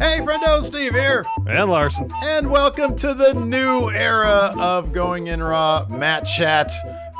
Hey, friendo, Steve here. And Larson. And welcome to the new era of Going In Raw Matt Chat.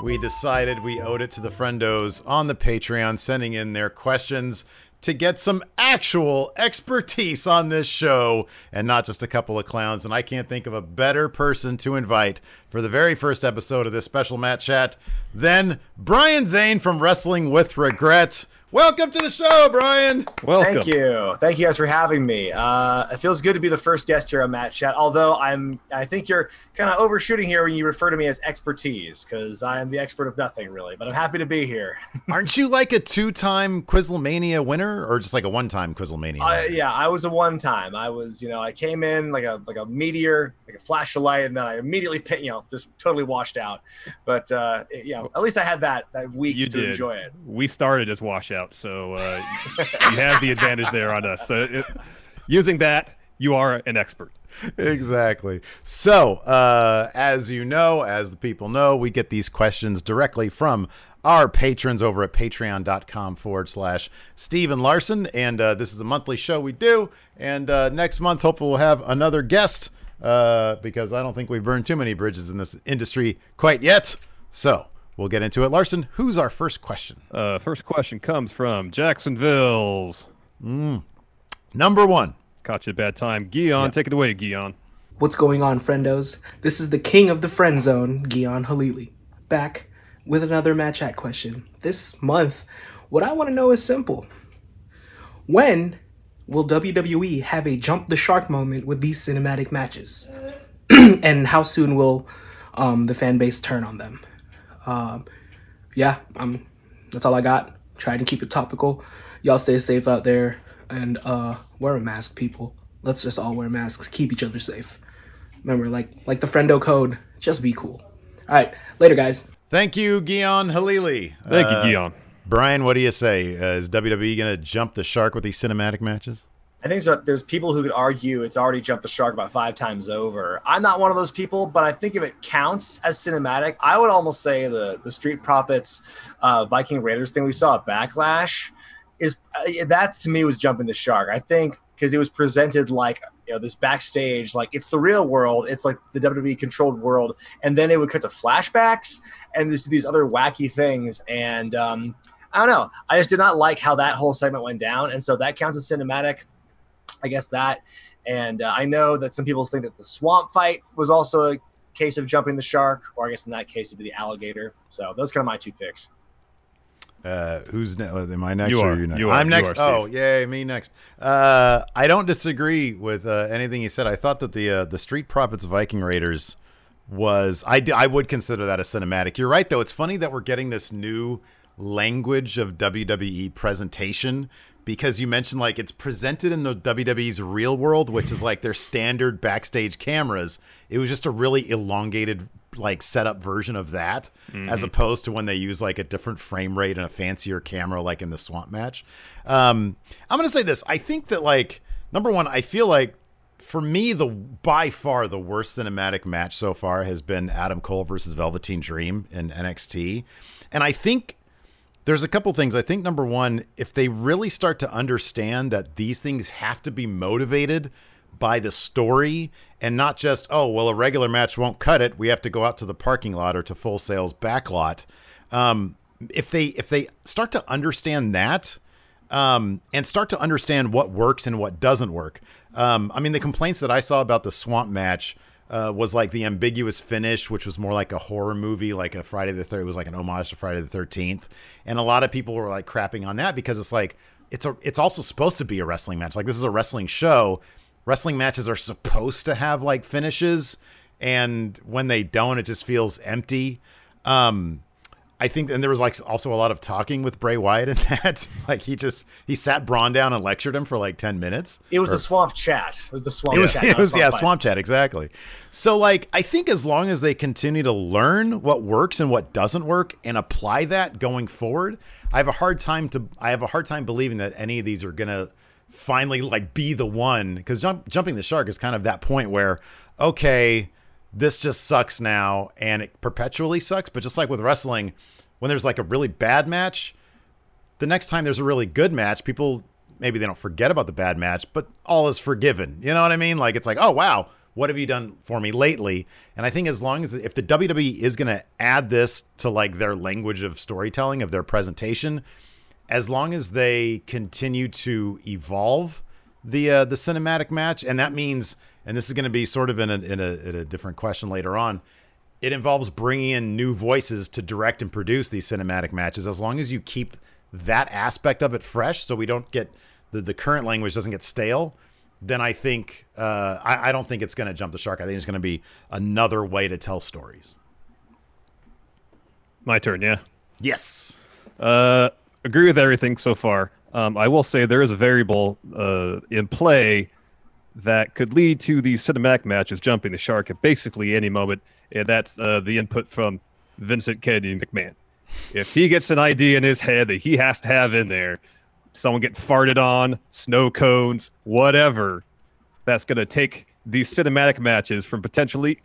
We decided we owed it to the friendos on the Patreon, sending in their questions to get some actual expertise on this show and not just a couple of clowns. And I can't think of a better person to invite for the very first episode of this special Matt Chat than Brian Zane from Wrestling with Regret. Welcome to the show, Brian. Welcome. Thank you. Thank you guys for having me. Uh, it feels good to be the first guest here on Matt Chat. Although I'm, I think you're kind of overshooting here when you refer to me as expertise, because I am the expert of nothing really. But I'm happy to be here. Aren't you like a two-time Quizlemania winner, or just like a one-time Quizlemania? Uh, yeah, I was a one-time. I was, you know, I came in like a like a meteor, like a flash of light, and then I immediately, pit, you know, just totally washed out. But uh, you know, at least I had that that week You to did. enjoy it. We started as washout, so uh, you have the advantage there on us. So it, using that, you are an expert. exactly. So, uh, as you know, as the people know, we get these questions directly from our patrons over at patreon.com forward slash Steve and Larson. And uh, this is a monthly show we do. And uh, next month, hopefully, we'll have another guest uh, because I don't think we've burned too many bridges in this industry quite yet. So, we'll get into it. Larson, who's our first question? Uh, first question comes from Jacksonville's. Number one. Caught you at a bad time. Guion, take it away, Guion. What's going on, friendos? This is the king of the friend zone, Gian Halili, back with another match at question. This month, what I want to know is simple. When will WWE have a jump the shark moment with these cinematic matches? and how soon will um, the fan base turn on them? Um, yeah, I'm, that's all I got. Try to keep it topical. Y'all stay safe out there and uh, wear a mask, people. Let's just all wear masks. Keep each other safe. Remember, like like the friendo code, just be cool. All right, later, guys. Thank you, Guion Halili. Thank Uh, you, Guion. Brian, what do you say? Uh, is WWE going to jump the shark with these cinematic matches? I think so, there's people who could argue it's already jumped the shark about five times over. I'm not one of those people, but I think if it counts as cinematic, I would almost say the the Street Profits uh, Viking Raiders thing we saw at Backlash is uh, that to me was jumping the shark. I think because it was presented like you know this backstage, like it's the real world, it's like the WWE controlled world, and then they would cut to flashbacks and do these other wacky things and. um I don't know. I just did not like how that whole segment went down, and so that counts as cinematic. I guess that. And uh, I know that some people think that the swamp fight was also a case of jumping the shark, or I guess in that case it'd be the alligator. So those are kind of my two picks. Uh, who's ne- am I next You or are. you next? You are. I'm You next. are, oh, Steve. yay, me next. Uh, I don't disagree with uh, anything you said. I thought that the uh, the Street Profits Viking Raiders was I d- I would consider that a cinematic. You're right though. It's funny that we're getting this new language of WWE presentation because you mentioned like it's presented in the WWE's real world, which is like their standard backstage cameras. It was just a really elongated like setup version of that as opposed to when they use like a different frame rate and a fancier camera like in the swamp match. Um, I'm gonna say this. I think that like number one, I feel like for me, the by far the worst cinematic match so far has been Adam Cole versus Velveteen Dream in NXT, and I think there's a couple things. I think number one, if they really start to understand that these things have to be motivated by the story and not just oh well a regular match won't cut it we have to go out to the parking lot or to Full Sail's backlot um, if they if they start to understand that um, and start to understand what works and what doesn't work. Um, I mean, the complaints that I saw about the swamp match uh, was like the ambiguous finish, which was more like a horror movie, like a Friday the Third. It was like an homage to Friday the Thirteenth, and a lot of people were like crapping on that because it's like it's a it's also supposed to be a wrestling match. Like this is a wrestling show. Wrestling matches are supposed to have like finishes, and when they don't, it just feels empty. Um, I think, and there was like also a lot of talking with Bray Wyatt in that. like he just he sat Braun down and lectured him for like ten minutes. It was Or- a swamp chat. It was the swamp It was, chat. it was yeah, fight. swamp chat exactly. So like, I think as long as they continue to learn what works and what doesn't work and apply that going forward, I have a hard time to I have a hard time believing that any of these are gonna finally like be the one because jump, jumping the shark is kind of that point where okay this just sucks now and it perpetually sucks but just like with wrestling when there's like a really bad match the next time there's a really good match people maybe they don't forget about the bad match but all is forgiven. You know what i mean? Like it's like oh wow what have you done for me lately? And i think as long as if the wwe is going to add this to like their language of storytelling of their presentation as long as they continue to evolve the uh, the cinematic match, and that means, and this is going to be sort of in a, in a in a different question later on. It involves bringing in new voices to direct and produce these cinematic matches. As long as you keep that aspect of it fresh, so we don't get the the current language doesn't get stale, then I think uh, I, I don't think it's going to jump the shark. I think it's going to be another way to tell stories. My turn, yeah. Yes. Uh, agree with everything so far. Um, I will say there is a variable uh, in play that could lead to the cinematic matches jumping the shark at basically any moment, and that's uh, the input from Vincent Kennedy McMahon. If he gets an idea in his head that he has to have in there, someone get farted on, snow cones, whatever, that's going to take these cinematic matches from potentially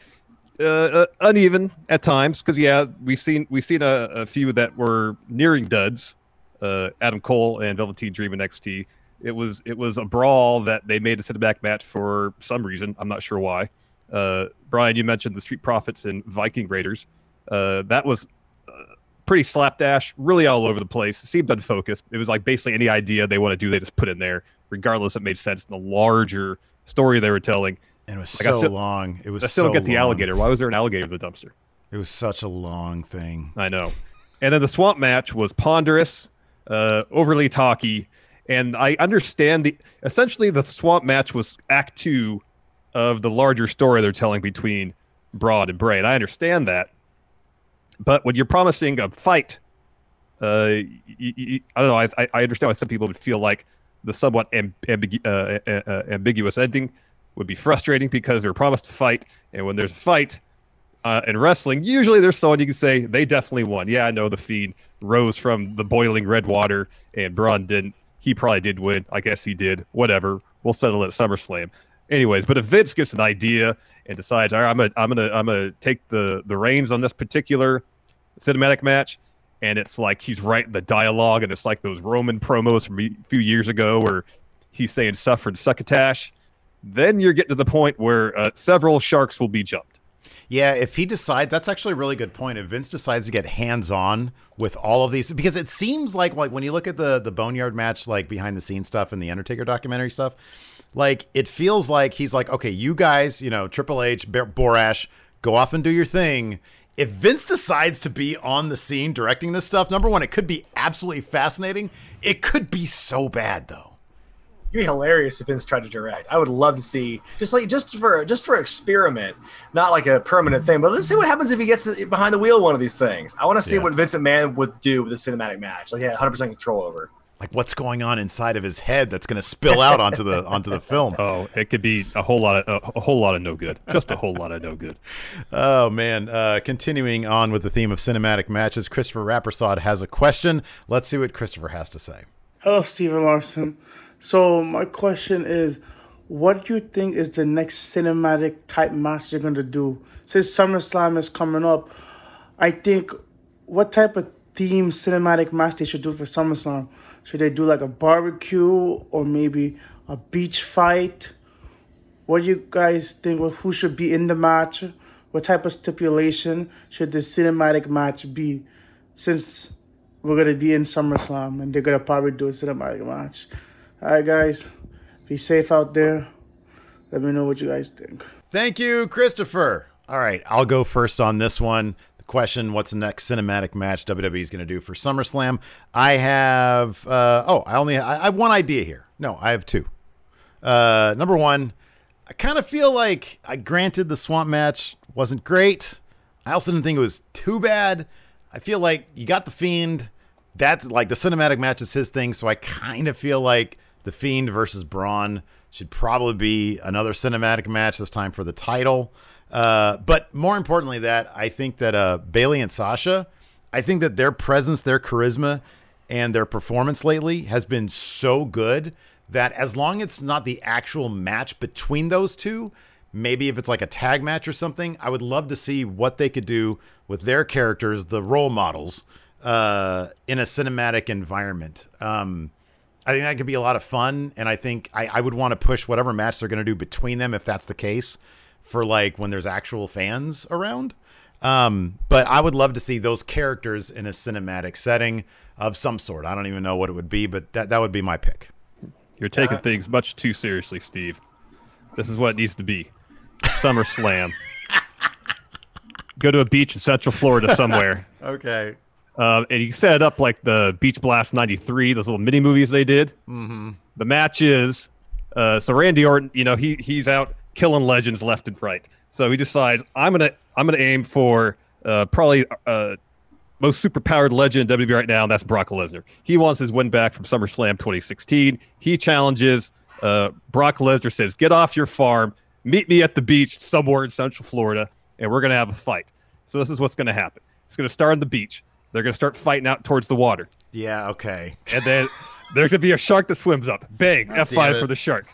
uh, uh, uneven at times because yeah, we've seen we've seen a, a few that were nearing duds. Uh, Adam Cole and Velveteen Dream and NXT. It was it was a brawl that they made a back match for some reason. I'm not sure why. Uh, Brian, you mentioned the Street Profits and Viking Raiders. Uh, that was uh, pretty slapdash, really all over the place. Seemed unfocused. It was like basically any idea they want to do, they just put in there, regardless it made sense in the larger story they were telling. And it was Like, so still- long. It was I still so get the long. alligator. Why was there an alligator in the dumpster? It was such a long thing. I know. And then the swamp match was ponderous, uh, overly talky, and I understand the essentially the swamp match was act two of the larger story they're telling between Braun and Bray, and I understand that. But when you're promising a fight, uh, y- y- y- I don't know. I, I- understand why some people would feel like the somewhat ambigu- uh, uh, ambiguous ending would be frustrating because they're promised a fight, and when there's a fight, uh, in wrestling, usually there's someone you can say they definitely won. Yeah, I know the Fiend rose from the boiling red water, and Braun didn't. He probably did win. I guess he did. Whatever. We'll settle it at SummerSlam. Anyways, but if Vince gets an idea and decides, all right, I'm gonna, I'm gonna, I'm gonna take the the reins on this particular cinematic match, and it's like he's writing the dialogue, and it's like those Roman promos from a few years ago where he's saying "suffered succotash," then you're getting to the point where uh, several sharks will be jumped. Yeah, if he decides, that's actually a really good point. If Vince decides to get hands on with all of these, because it seems like like when you look at the the Boneyard match, like behind the scenes stuff and the Undertaker documentary stuff, like it feels like he's like, okay, you guys, you know, Triple H, Bar- Borash, go off and do your thing. If Vince decides to be on the scene directing this stuff, number one, it could be absolutely fascinating. It could be so bad though. It'd be hilarious if Vince tried to direct. I would love to see just like just for just for experiment, not like a permanent thing, but let's see what happens if he gets behind the wheel of one of these things. I want to see Yeah. what Vincent Mann would do with a cinematic match. Like he had 100 percent control over. Like what's going on inside of his head that's going to spill out onto the onto the film. Oh, it could be a whole lot of a, a whole lot of no good. Just a whole lot of no good. Oh man! Uh, continuing on with the theme of cinematic matches, Christopher Rappersod has a question. Let's see what Christopher has to say. Hello, Steve and Larson. So my question is, what do you think is the next cinematic type match they're gonna do? Since SummerSlam is coming up, I think what type of theme cinematic match they should do for SummerSlam? Should they do like a barbecue or maybe a beach fight? What do you guys think? Well, Who should be in the match? What type of stipulation should the cinematic match be? Since we're gonna be in SummerSlam and they're gonna probably do a cinematic match. All right, guys, be safe out there. Let me know what you guys think. Thank you, Christopher. All right, I'll go first on this one. The question: What's the next cinematic match WWE is going to do for SummerSlam? I have. Uh, oh, I only I, have one idea here. No, I have two. Uh, number one, I kind of feel like I granted the swamp match wasn't great. I also didn't think it was too bad. I feel like you got the Fiend. That's like the cinematic match is his thing. So I kind of feel like the Fiend versus Braun should probably be another cinematic match this time for the title. Uh, but more importantly, that I think that uh, Bayley and Sasha, I think that their presence, their charisma, and their performance lately has been so good that as long as it's not the actual match between those two, maybe if it's like a tag match or something, I would love to see what they could do with their characters, the role models, uh, in a cinematic environment. Um, I think that could be a lot of fun, and I think I, I would want to push whatever match they're going to do between them if that's the case for like when there's actual fans around. Um, but I would love to see those characters in a cinematic setting of some sort. I don't even know what it would be, but that that would be my pick. You're taking things much too seriously, Steve. This is what it needs to be. SummerSlam. Go to a beach in Central Florida somewhere. Okay. Um, and you set it up like the Beach Blast 93, those little mini movies they did. Mm-hmm. The match is uh, so Randy Orton, you know, he he's out killing legends left and right. So he decides I'm gonna I'm gonna aim for uh, probably uh, most superpowered legend in WWE right now, and that's Brock Lesnar. He wants his win back from SummerSlam 2016. He challenges uh, Brock Lesnar, says, "Get off your farm, meet me at the beach somewhere in Central Florida, and we're gonna have a fight." So this is what's gonna happen. It's gonna start on the beach. They're gonna start fighting out towards the water, Yeah. Okay. and then there's gonna be a shark that swims up. Bang! damn F5 for the shark.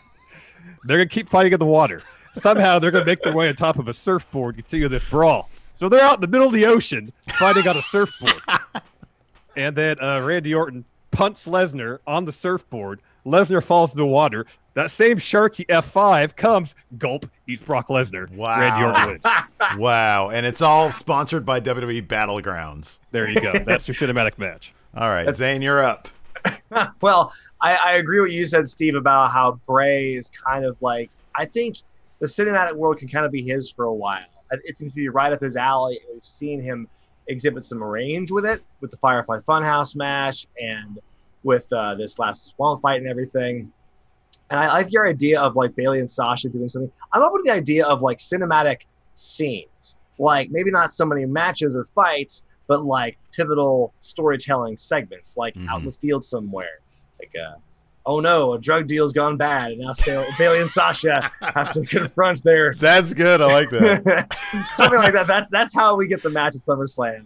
They're gonna keep fighting in the water. Somehow they're gonna make their way on top of a surfboard. Continue this brawl. So they're out in the middle of the ocean fighting on a surfboard. and then uh, Randy Orton punts Lesnar on the surfboard. Lesnar falls in the water. That same sharky F5 comes, gulp, eats Brock Lesnar. Wow. Randy Orton wins. wow. And it's all sponsored by WWE Battlegrounds. There you go. That's your cinematic match. All right, Zane, you're up. well, I, I agree with what you said, Steve, about how Bray is kind of like I think the cinematic world can kind of be his for a while. It it seems to be right up his alley. We've seen him exhibit some range with it, with the Firefly Funhouse match and with uh, this last Swamp fight and everything. And I like your idea of like Bayley and Sasha doing something. I'm open to the idea of like cinematic scenes, like maybe not so many matches or fights, but like pivotal storytelling segments, like out in the field somewhere, like uh, oh no, a drug deal's gone bad, and now Bayley and Sasha have to confront their That's good. I like that. something like that. That's that's how we get the match at SummerSlam.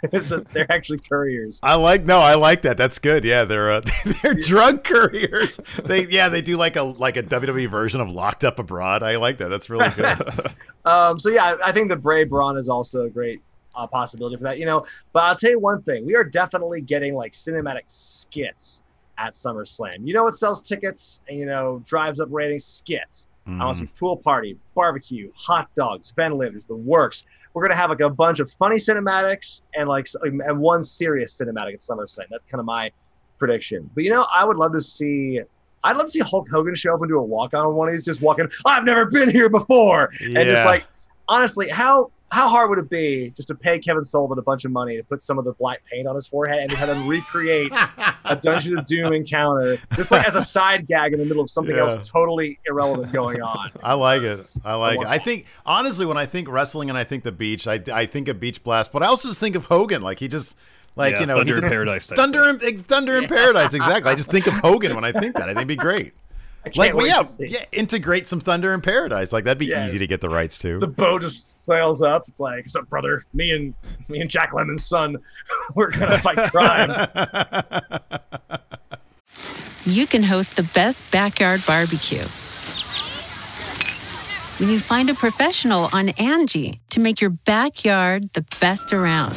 That they're actually couriers. I like no, I like that. That's good. Yeah, they're uh, they're drug couriers. They yeah, they do like a like a WWE version of Locked Up Abroad. I like that. That's really good. Um, so yeah, I think the Bray Braun is also a great uh, possibility for that. You know, but I'll tell you one thing: we are definitely getting like cinematic skits at SummerSlam. You know what sells tickets and you know drives up ratings? Skits. I want to see pool party, barbecue, hot dogs, ventilators, the works. We're gonna have like a bunch of funny cinematics and like and one serious cinematic at SummerSlam. That's kind of my prediction. But you know, I would love to see. I'd love to see Hulk Hogan show up and do a walk on one. He's just walking. I've never been here before, and just like honestly, how how hard would it be just to pay Kevin Sullivan a bunch of money to put some of the black paint on his forehead and have him recreate a Dungeon of Doom encounter, just like as a side gag in the middle of something Yeah. else totally irrelevant going on? I like it. I like it. want- I think honestly, when I think wrestling and I think the beach, I, I think of Beach Blast, but I also just think of Hogan. Like he just like Yeah, you know Thunder he in Paradise type Thunder in, Thunder in Paradise. Exactly. I just think of Hogan when I think that. I think it'd be great. I can't Like well, wait yeah, to see. yeah, integrate some Thunder in Paradise. Like that'd be Yes. easy to get the rights to. The boat just sails up. It's like, "What's up, brother? Me and me and Jack Lemmon's son, we're gonna fight crime." you can host the best backyard barbecue. When you find a professional on Angi to make your backyard the best around.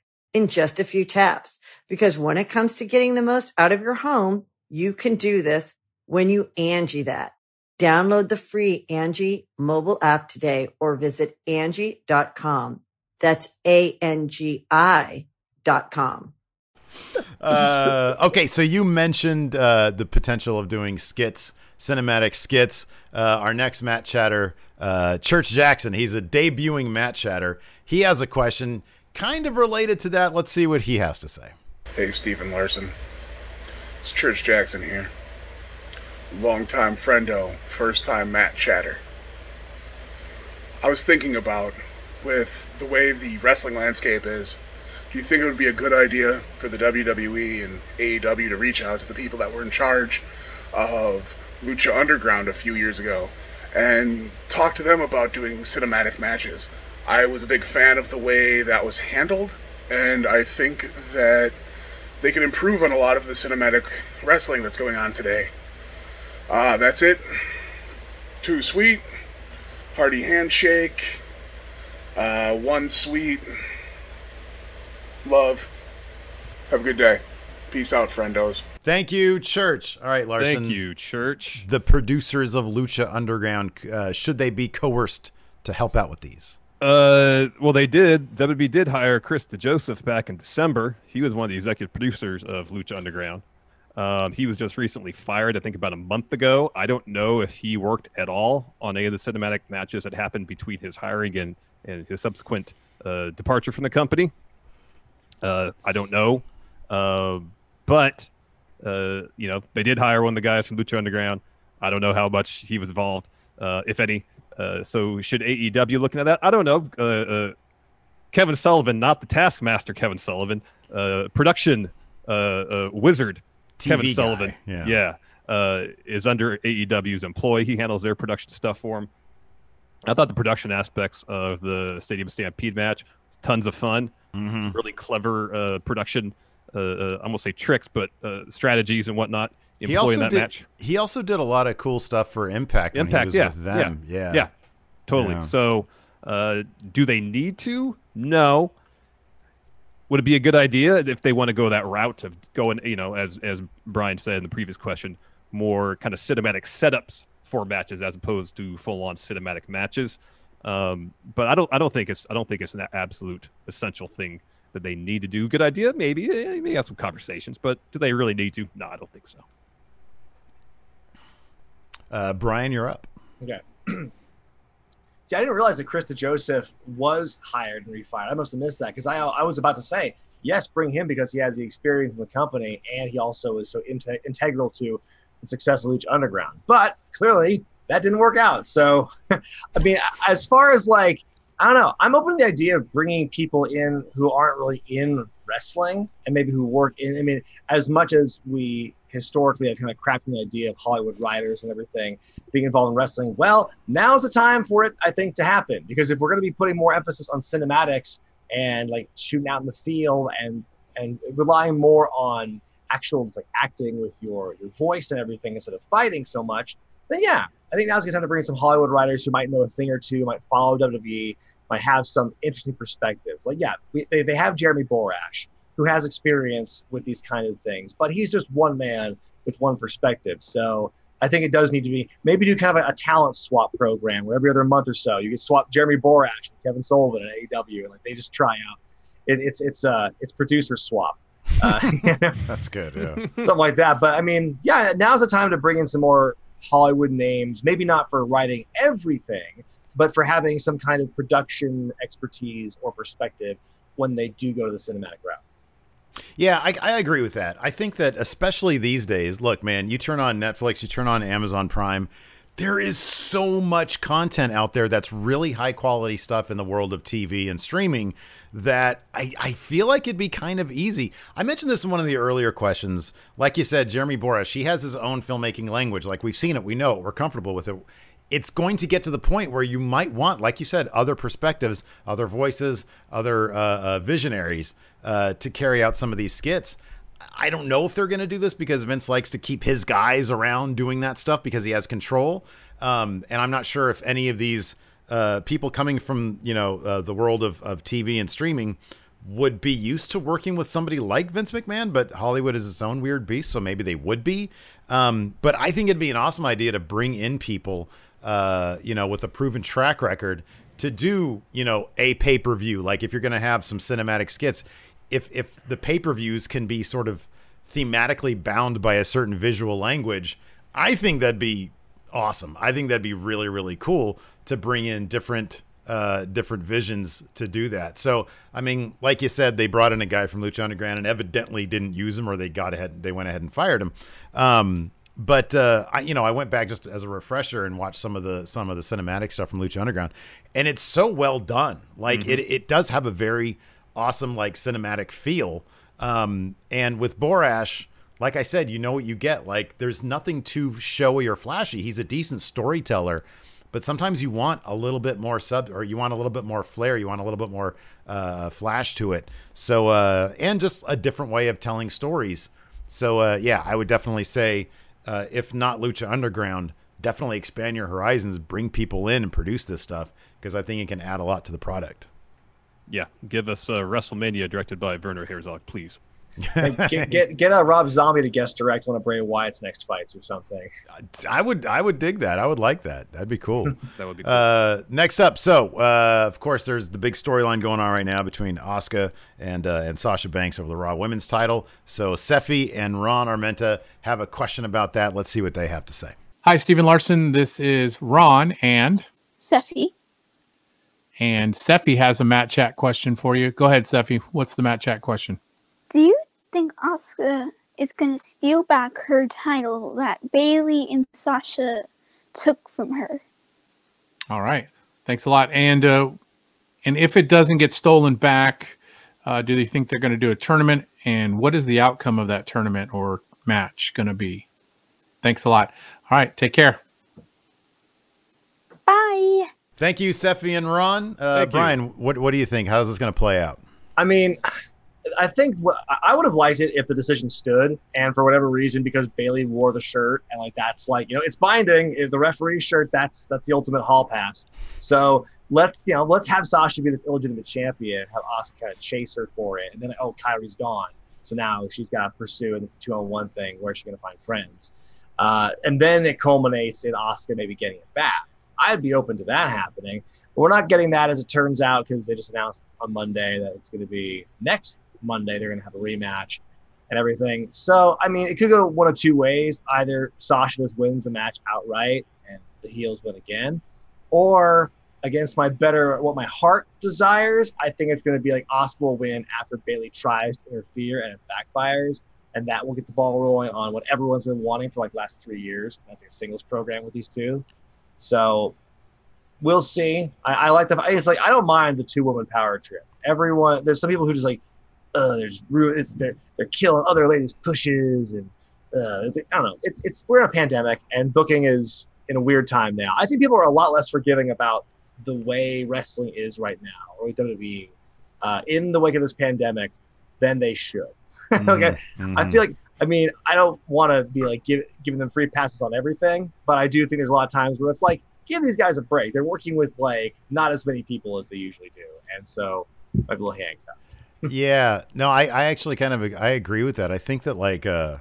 in just a few taps. Because when it comes to getting the most out of your home, you can do this when you Angi that. Download the free Angi mobile app today or visit Angie.com. That's A-N-G-I dot com. Uh, okay, so you mentioned uh, the potential of doing skits, cinematic skits. Uh, our next Matt Chatter, uh, Church Jackson, he's a debuting Matt Chatter. He has a question kind of related to that. Let's see what he has to say. Hey, Steve and Larson. It's Church Jackson here. Longtime friendo, first time Matt Chatter. I was thinking about, with the way the wrestling landscape is, do you think it would be a good idea for the WWE and AEW to reach out to the people that were in charge of Lucha Underground a few years ago and talk to them about doing cinematic matches? I was a big fan of the way that was handled, and I think that they can improve on a lot of the cinematic wrestling that's going on today. Uh, that's it. Too sweet. Hearty handshake. Uh, one sweet. Love. Have a good day. Peace out, friendos. Thank you, Church. All right, Larson. Thank you, Church. The producers of Lucha Underground, uh, should they be coerced to help out with these? Uh, well, they did. WB did hire Chris DeJoseph back in December. He was one of the executive producers of Lucha Underground. Um, he was just recently fired, I think, about a month ago. I don't know if he worked at all on any of the cinematic matches that happened between his hiring and, and his subsequent uh, departure from the company. Uh, I don't know. Uh, but, uh, you know, they did hire one of the guys from Lucha Underground. I don't know how much he was involved, uh, if any. Uh, so should AEW looking at that? I don't know. Uh, uh, Kevin Sullivan, not the Taskmaster Kevin Sullivan, uh, production uh, uh, wizard TV Kevin guy, Sullivan. yeah. uh, is under AEW's employ. He handles their production stuff for him. I thought the production aspects of the Stadium Stampede match was tons of fun. Mm-hmm. It's really clever uh, production. Uh, uh, I won't say tricks, but uh, strategies and whatnot He employing also that did. match. He also did a lot of cool stuff for Impact. when he Impact, was yeah, with them. Yeah, yeah, totally. Yeah. So, uh, do they need to? No. Would it be a good idea if they want to go that route of going, you know, as as Brian said in the previous question, more kind of cinematic setups for matches as opposed to full on cinematic matches? Um, but I don't, I don't think it's, I don't think it's an absolute essential thing that they need to do. Good idea, maybe. eh, Maybe have some conversations, but do they really need to? No, I don't think so. Uh, Brian, you're up. Okay. See, I didn't realize that Chris DeJoseph was hired and refired. I must have missed that because I, I was about to say, yes, bring him because he has the experience in the company and he also is so inte- integral to the success of Lucha Underground. But clearly, that didn't work out. So, I mean, as far as like, I don't know, I'm open to the idea of bringing people in who aren't really in wrestling and maybe who work in, I mean, as much as we historically have kind of crafting the idea of Hollywood writers and everything being involved in wrestling. Well, now's the time for it, I think, to happen because if we're going to be putting more emphasis on cinematics and like shooting out in the field and and relying more on actual like acting with your your voice and everything instead of fighting so much, then yeah, I think now's good time to bring in some Hollywood writers who might know a thing or two, might follow WWE, might have some interesting perspectives. Like, yeah, we, they, they have Jeremy Borash, who has experience with these kind of things, but he's just one man with one perspective. So I think it does need to be maybe do kind of a, a talent swap program where every other month or so you get swap Jeremy Borash and Kevin Sullivan at AEW, and like they just try out. It, it's it's uh it's producer swap. Uh, That's good. Yeah. something like that. But I mean, yeah, now's the time to bring in some more Hollywood names. Maybe not for writing everything, but for having some kind of production expertise or perspective when they do go to the cinematic route. Yeah, I, I agree with that. I think that especially these days, look, man, you turn on Netflix, you turn on Amazon Prime, there is so much content out there that's really high quality stuff in the world of TV and streaming that I, I feel like it'd be kind of easy. I mentioned this in one of the earlier questions. Like you said, Jeremy Borash, he has his own filmmaking language. Like we've seen it, we know it, we're comfortable with it. It's going to get to the point where you might want, like you said, other perspectives, other voices, other uh, uh, visionaries uh, to carry out some of these skits. I don't know if they're going to do this because Vince likes to keep his guys around doing that stuff because he has control. Um, and I'm not sure if any of these uh, people coming from you know uh, the world of, of TV and streaming would be used to working with somebody like Vince McMahon. But Hollywood is its own weird beast, so maybe they would be. Um, but I think it'd be an awesome idea to bring in people, uh, you know, with a proven track record to do you know a pay per view. Like if you're going to have some cinematic skits if if the pay-per-views can be sort of thematically bound by a certain visual language, I think that'd be awesome. I think that'd be really really cool to bring in different uh, different visions to do that. So, I mean, like you said, they brought in a guy from Lucha Underground and evidently didn't use him, or they got ahead, they went ahead and fired him. Um, but uh, I, you know, I went back just as a refresher and watched some of the some of the cinematic stuff from Lucha Underground, and it's so well done. Like Mhm. it, it does have a very awesome like cinematic feel. Um, and with Borash, like I said, you know what you get. Like there's nothing too showy or flashy. He's a decent storyteller, but sometimes you want a little bit more sub or you want a little bit more flair. You want a little bit more uh, flash to it. So uh, and just a different way of telling stories. So uh, yeah, I would definitely say uh, if not Lucha Underground, definitely expand your horizons, bring people in and produce this stuff because I think it can add a lot to the product. Yeah, give us uh, WrestleMania directed by Werner Herzog, please. Like, get get get a Rob Zombie to guest direct one of Bray Wyatt's next fights or something. I would I would dig that. I would like that. That'd be cool. That would be Uh, next up, so uh, of course there's the big storyline going on right now between Asuka and uh, and Sasha Banks over the Raw Women's Title. So Seffi and Ron Armenta have a question about that. Let's see what they have to say. Hi, Steve and Larson. This is Ron and Seffi. and Seffi has a Matt Chat question for you. Go ahead, Seffi. What's the Matt Chat question? Do you think Asuka is going to steal back her title that Bayley and Sasha took from her? All right. Thanks a lot. And uh, and if it doesn't get stolen back, uh, do they think they're going to do a tournament? And what is the outcome of that tournament or match going to be? Thanks a lot. All right. Take care. Bye. Thank you, Seffi and Ron. Uh, Thank you. Brian, what what do you think? How's this going to play out? I mean, I think I would have liked it if the decision stood, and for whatever reason, because Bayley wore the shirt, and like that's like you know it's binding. If the referee shirt, that's that's the ultimate hall pass. So let's you know let's have Sasha be this illegitimate champion, have Asuka chase her for it, and then oh Kairi's gone, so now she's got to pursue, and it's a two on one thing. Where's she going to find friends? Uh, and then it culminates in Asuka maybe getting it back. I'd be open to that happening. But we're not getting that as it turns out because they just announced on Monday that it's going to be next Monday. They're going to have a rematch and everything. So, I mean, it could go one of two ways. Either Sasha just wins the match outright and the heels win again, or against my better, what my heart desires, I think it's going to be like Asuka will win after Bayley tries to interfere and it backfires. And that will get the ball rolling on what everyone's been wanting for like last three years. That's like a singles program with these two. So we'll see. I, I like the. It's like I don't mind the two woman power trip. Everyone, there's some people who just like, uh, there's it's they're they're killing other ladies' pushes and uh, it's, I don't know. It's it's we're in a pandemic and booking is in a weird time now. I think people are a lot less forgiving about the way wrestling is right now or WWE uh, in the wake of this pandemic than they should. like I, I feel like I mean, I don't want to be like give, giving them free passes on everything, but I do think there's a lot of times where it's like give these guys a break. They're working with like not as many people as they usually do, and so might be a little handcuffed. Yeah, no, I, I actually kind of I agree with that. I think that like uh,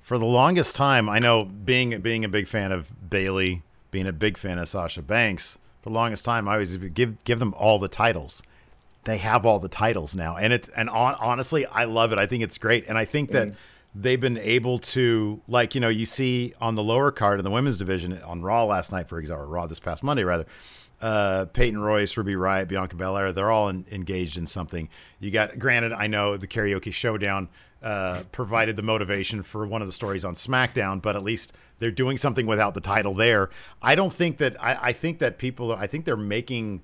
for the longest time, I know being being a big fan of Bayley, being a big fan of Sasha Banks, for the longest time, I always give give them all the titles. They have all the titles now, and it's and on, honestly, I love it. I think it's great, and I think that they've been able to like you know you see on the lower card in the women's division on Raw last night, for example, or Raw this past Monday rather. Uh, Peyton Royce, Ruby Riott, Bianca Belair, they're all in, engaged in something. You got, granted, I know the karaoke showdown uh, provided the motivation for one of the stories on SmackDown, but at least they're doing something without the title there. I don't think that, I, I think that people, I think they're making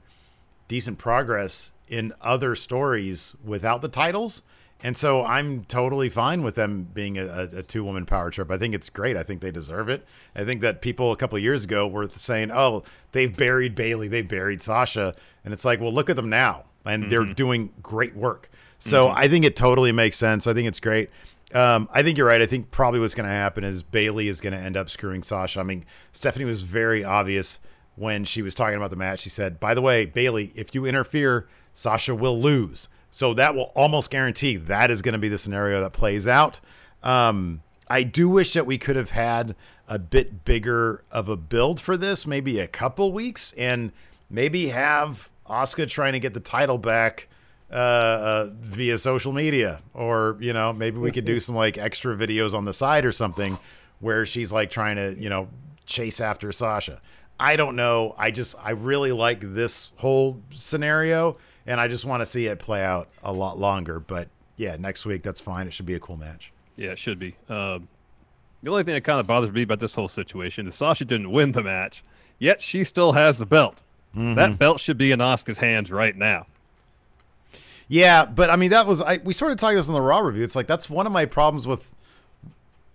decent progress in other stories without the titles. And so I'm totally fine with them being a, a two woman power trip. I think it's great. I think they deserve it. I think that people a couple of years ago were saying, oh, they've buried Bayley, they've buried Sasha. And it's like, well, look at them now. And mm-hmm. they're doing great work. So mm-hmm. I think it totally makes sense. I think it's great. Um, I think you're right. I think probably what's going to happen is Bayley is going to end up screwing Sasha. I mean, Stephanie was very obvious when she was talking about the match. She said, by the way, Bayley, if you interfere, Sasha will lose. So that will almost guarantee that is going to be the scenario that plays out. Um, I do wish that we could have had a bit bigger of a build for this, maybe a couple weeks, and maybe have Asuka trying to get the title back uh, uh, via social media, or you know, maybe we could do some like extra videos on the side or something where she's like trying to you know chase after Sasha. I don't know. I just I really like this whole scenario and I just want to see it play out a lot longer. But yeah, next week that's fine. It should be a cool match. Yeah, it should be. Um, the only thing that kind of bothers me about this whole situation is Sasha didn't win the match, yet she still has the belt. Mm-hmm. That belt should be in Asuka's hands right now. Yeah, but I mean that was I we sort of talked this in the Raw review. It's like that's one of my problems with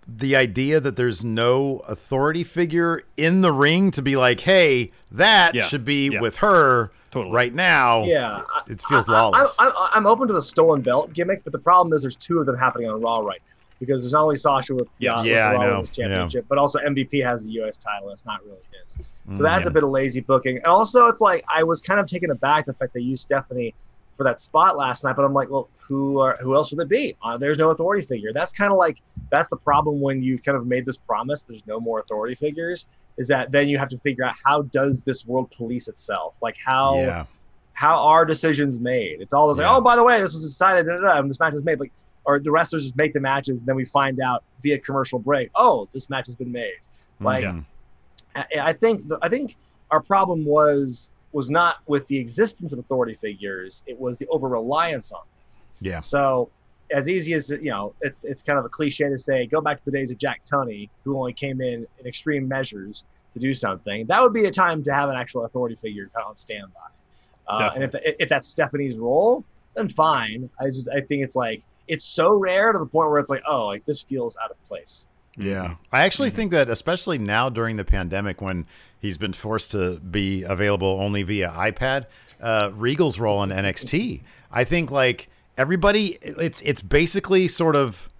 the idea that there's no authority figure in the ring to be like, hey, that yeah. should be yeah. with her totally. right now. Yeah, it feels I, lawless. I, am open to the stolen belt gimmick, but the problem is there's two of them happening on Raw right now because there's not only Sasha with yeah, uh, yeah, with I know. Women's Championship, yeah. but also MVP has the U.S. title. It's not really his, so Mm, that's yeah. a bit of lazy booking. And also, it's like I was kind of taken aback the fact they used Stephanie for that spot last night, but I'm like, well, who are who else would it be? Uh, there's no authority figure. That's kind of like that's the problem when you've kind of made this promise. There's no more authority figures. Is that then you have to figure out how does this world police itself? Like how Yeah. how are decisions made? It's all this like, oh, by the way, this was decided, da, da, da, and this match was made. Like, or the wrestlers just make the matches, and then we find out via commercial break, oh, this match has been made. Like, Mhm. I, I think the, I think our problem was was not with the existence of authority figures; it was the over reliance on them. Yeah. So, as easy as you know, it's it's kind of a cliche to say, go back to the days of Jack Tunney, who only came in in extreme measures to do something. That would be a time to have an actual authority figure kind of on standby. Uh, and if if that's Stephanie's role, then fine. I just I think it's like it's so rare to the point where it's like, oh, like this feels out of place. Yeah. I actually think that, especially now during the pandemic when he's been forced to be available only via iPad, uh, Regal's role in NXT, I think like everybody, it's it's basically sort of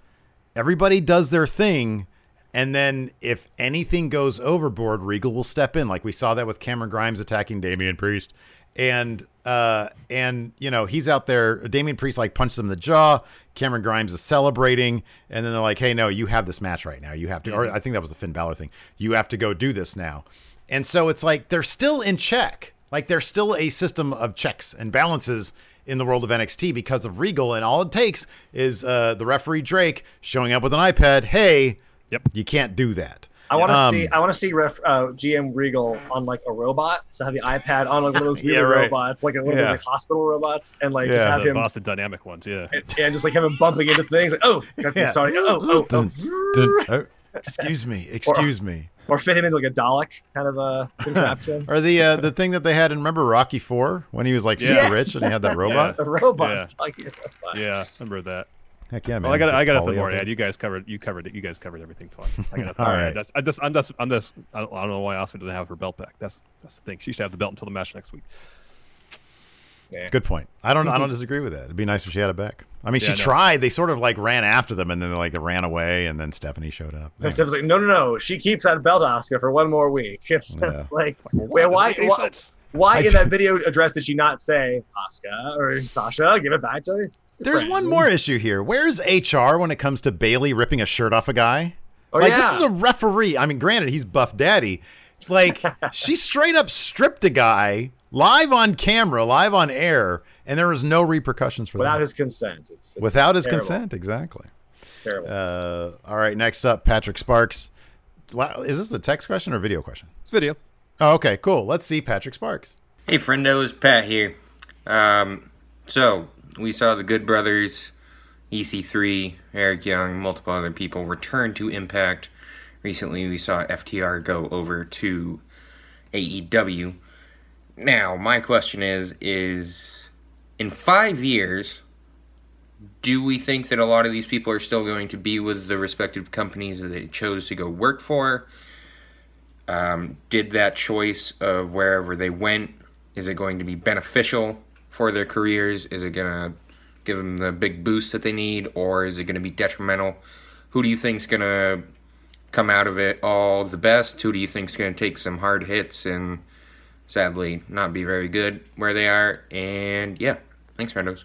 everybody does their thing. And then if anything goes overboard, Regal will step in. Like we saw that with Cameron Grimes attacking Damian Priest. And uh and you know, he's out there Damian Priest like punches him in the jaw. Cameron Grimes is celebrating, and then they're like, Hey, no, you have this match right now. You have to or I think that was the Finn Balor thing. You have to go do this now. And so it's like they're still in check. Like there's still a system of checks and balances in the world of NXT because of Regal, and all it takes is uh, the referee Drake showing up with an iPad. Hey, yep, you can't do that. I want to Um, see. I want to see ref, uh, GM Regal on like a robot. So have the iPad on like one of those Yeah, weird right. robots, like one of those like hospital robots, and like just have him. the him Boston Dynamic ones. Yeah. and, and just like have him bumping into things. Like oh, Yeah. sorry. Oh, oh, oh. Dun, dun, oh, excuse me, excuse me. Or fit him into like a Dalek kind of a contraption. Or the uh, the thing that they had in remember Rocky Four when he was like super rich and he had that robot. The robot. Yeah. robot. Yeah, I remember that. Heck yeah, man. Well, I got I got Get nothing Paulie more out to add. You guys covered you covered it. You guys covered everything fine. I got nothing All more to right. That's- I just I'm just I'm just I don't, I don't know why Asuka doesn't have her belt back. That's that's the thing. She should have the belt until the match next week. Yeah. Good point. I don't. I don't disagree with that. It'd be nice if she had it back. I mean, Yeah, she I tried. They sort of like ran after them, and then like they ran away, and then Stephanie showed up. So Steph was like, no, no, no. She keeps that belt, Asuka, for one more week. it's like, wait, why? doesn't make any Why, why in do- that video address did she not say Asuka or Sasha? Give it back to her. There's one more issue here. Where's HR when it comes to Bayley ripping a shirt off a guy? Oh, like this is a referee. I mean, granted, he's Buff Daddy. Like she straight up stripped a guy live on camera, live on air, and there was no repercussions for Without that. Without his consent. It's, it's Without his terrible. consent, exactly. Terrible. Uh, all right, next up, Patrick Sparks. Is this a text question or video question? It's video. Oh, okay, cool. Let's see Patrick Sparks. Hey, friendos, Pat here. Um, so we saw the Good Brothers, EC3, Eric Young, multiple other people return to Impact. Recently, we saw FTR go over to AEW. Now, my question is: is in five years, do we think that a lot of these people are still going to be with the respective companies that they chose to go work for? Um, did that choice of wherever they went is it going to be beneficial for their careers? Is it going to give them the big boost that they need, or is it going to be detrimental? Who do you think's going to come out of it all the best? Who do you think's going to take some hard hits and sadly not be very good where they are? And yeah, thanks, friendos.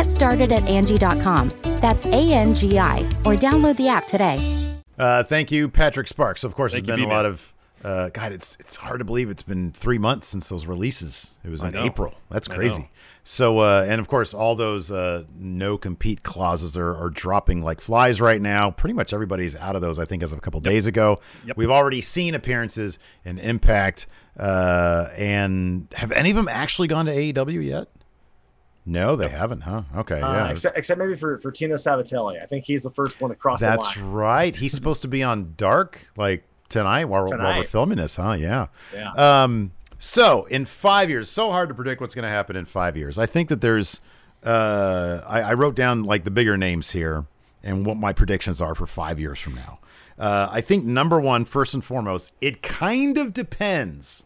Get started at Angi.com. That's A N G I, or download the app today. Uh, thank you, Patrick Sparks. Of course, Thank there's you, been a B-Man. lot of. Uh, God, it's it's hard to believe it's been three months since those releases. It was I in know. April. That's crazy. So, uh, and of course, all those uh, no compete clauses are, are dropping like flies right now. Pretty much everybody's out of those. I think as of a couple days ago. Yep. We've already seen appearances and Impact. Uh, and have any of them actually gone to AEW yet? No, they haven't, huh? Okay, Uh, yeah. except, except maybe for, for Tino Sabbatelli. I think he's the first one to cross That's right. He's supposed to be on Dark like tonight while, while we're filming this, huh? Yeah. Yeah. Um. So in five years, so hard to predict what's going to happen in five years. I think that there's. Uh, I, I wrote down like the bigger names here and what my predictions are for five years from now. Uh, I think number one, first and foremost, it kind of depends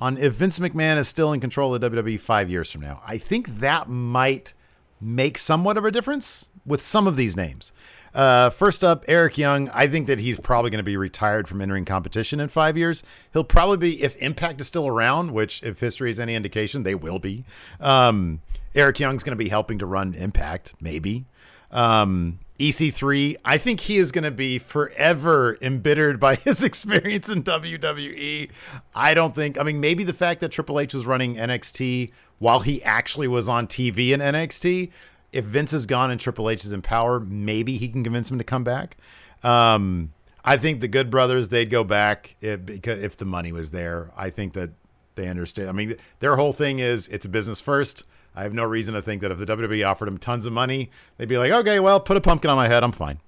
on if Vince McMahon is still in control of WWE five years from now. I think that might make somewhat of a difference with some of these names. Uh, first up, Eric Young. I think that he's probably going to be retired from entering competition in five years. He'll probably be, if Impact is still around, which if history is any indication, they will be. Um, Eric Young's going to be helping to run Impact, maybe. Um, EC3, I think he is going to be forever embittered by his experience in WWE. I don't think, I mean, maybe the fact that Triple H was running NXT while he actually was on TV in NXT, if Vince is gone and Triple H is in power, maybe he can convince him to come back. Um, I think the Good Brothers, they'd go back if, if the money was there. I think that they understand. I mean, their whole thing is it's a business first. I have no reason to think that if the WWE offered him tons of money, they'd be like, okay, well, put a pumpkin on my head. I'm fine.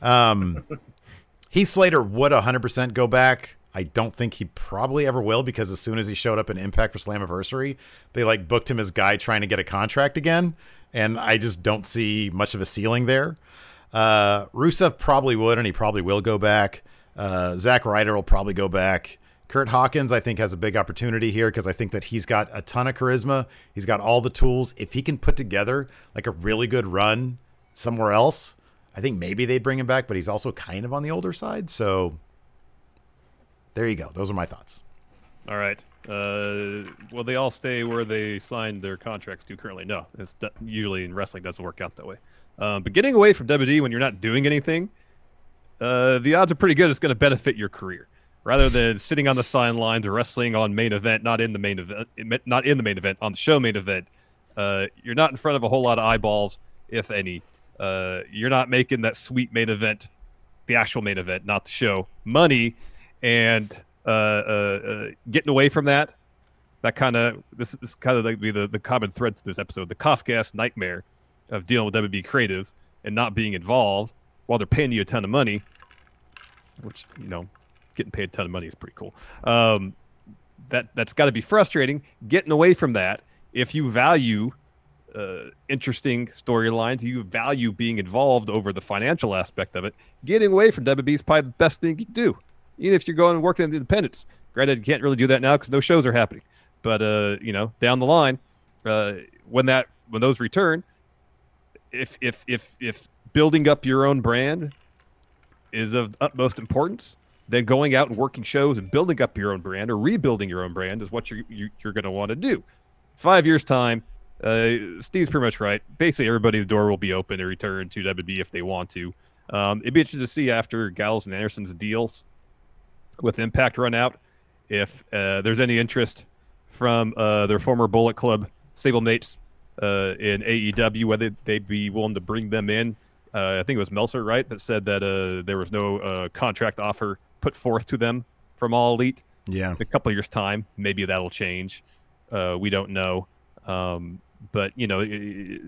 Um, Heath Slater would 100% go back. I don't think he probably ever will because as soon as he showed up in Impact for Slammiversary, they like booked him as guy trying to get a contract again. And I just don't see much of a ceiling there. Uh, Rusev probably would, and he probably will go back. Uh, Zack Ryder will probably go back. Kurt Hawkins, I think, has a big opportunity here because I think that he's got a ton of charisma. He's got all the tools. If he can put together like a really good run somewhere else, I think maybe they'd bring him back, but he's also kind of on the older side. So there you go. Those are my thoughts. All right. Uh, will they all stay where they signed their contracts to currently? No. It's d- usually in wrestling doesn't work out that way. Um, but getting away from WWE when you're not doing anything, uh, the odds are pretty good it's going to benefit your career rather than sitting on the sidelines or wrestling on main event, not in the main event, not in the main event, on the show main event. Uh, you're not in front of a whole lot of eyeballs, if any. Uh, you're not making that sweet main event, the actual main event, not the show, money, and uh, uh, uh, getting away from that. That kind of this is kind of like be the, the common threads to this episode. The Kafka's nightmare of dealing with WB Creative and not being involved while they're paying you a ton of money, which you know, getting paid a ton of money is pretty cool. Um, that that's got to be frustrating. Getting away from that, if you value uh, interesting storylines, you value being involved over the financial aspect of it. Getting away from WB is probably the best thing you can do, even if you're going and working in the independents. Granted, you can't really do that now because no shows are happening. But uh, you know, down the line, uh, when that when those return, if if if if building up your own brand is of utmost importance, then going out and working shows and building up your own brand or rebuilding your own brand is what you're you, you're going to want to do. Five years time, uh, Steve's pretty much right. Basically, everybody the door will be open to return to WB if they want to. Um, it'd be interesting to see after Gallows and Anderson's deals with Impact run out if uh, there's any interest from uh, their former Bullet Club stablemates uh, in AEW, whether they'd be willing to bring them in. Uh, I think it was Meltzer, right, that said that uh, there was no uh, contract offer put forth to them from All Elite. Yeah. In a couple years' time, maybe that'll change. we don't know. Um, but, you know, it, it,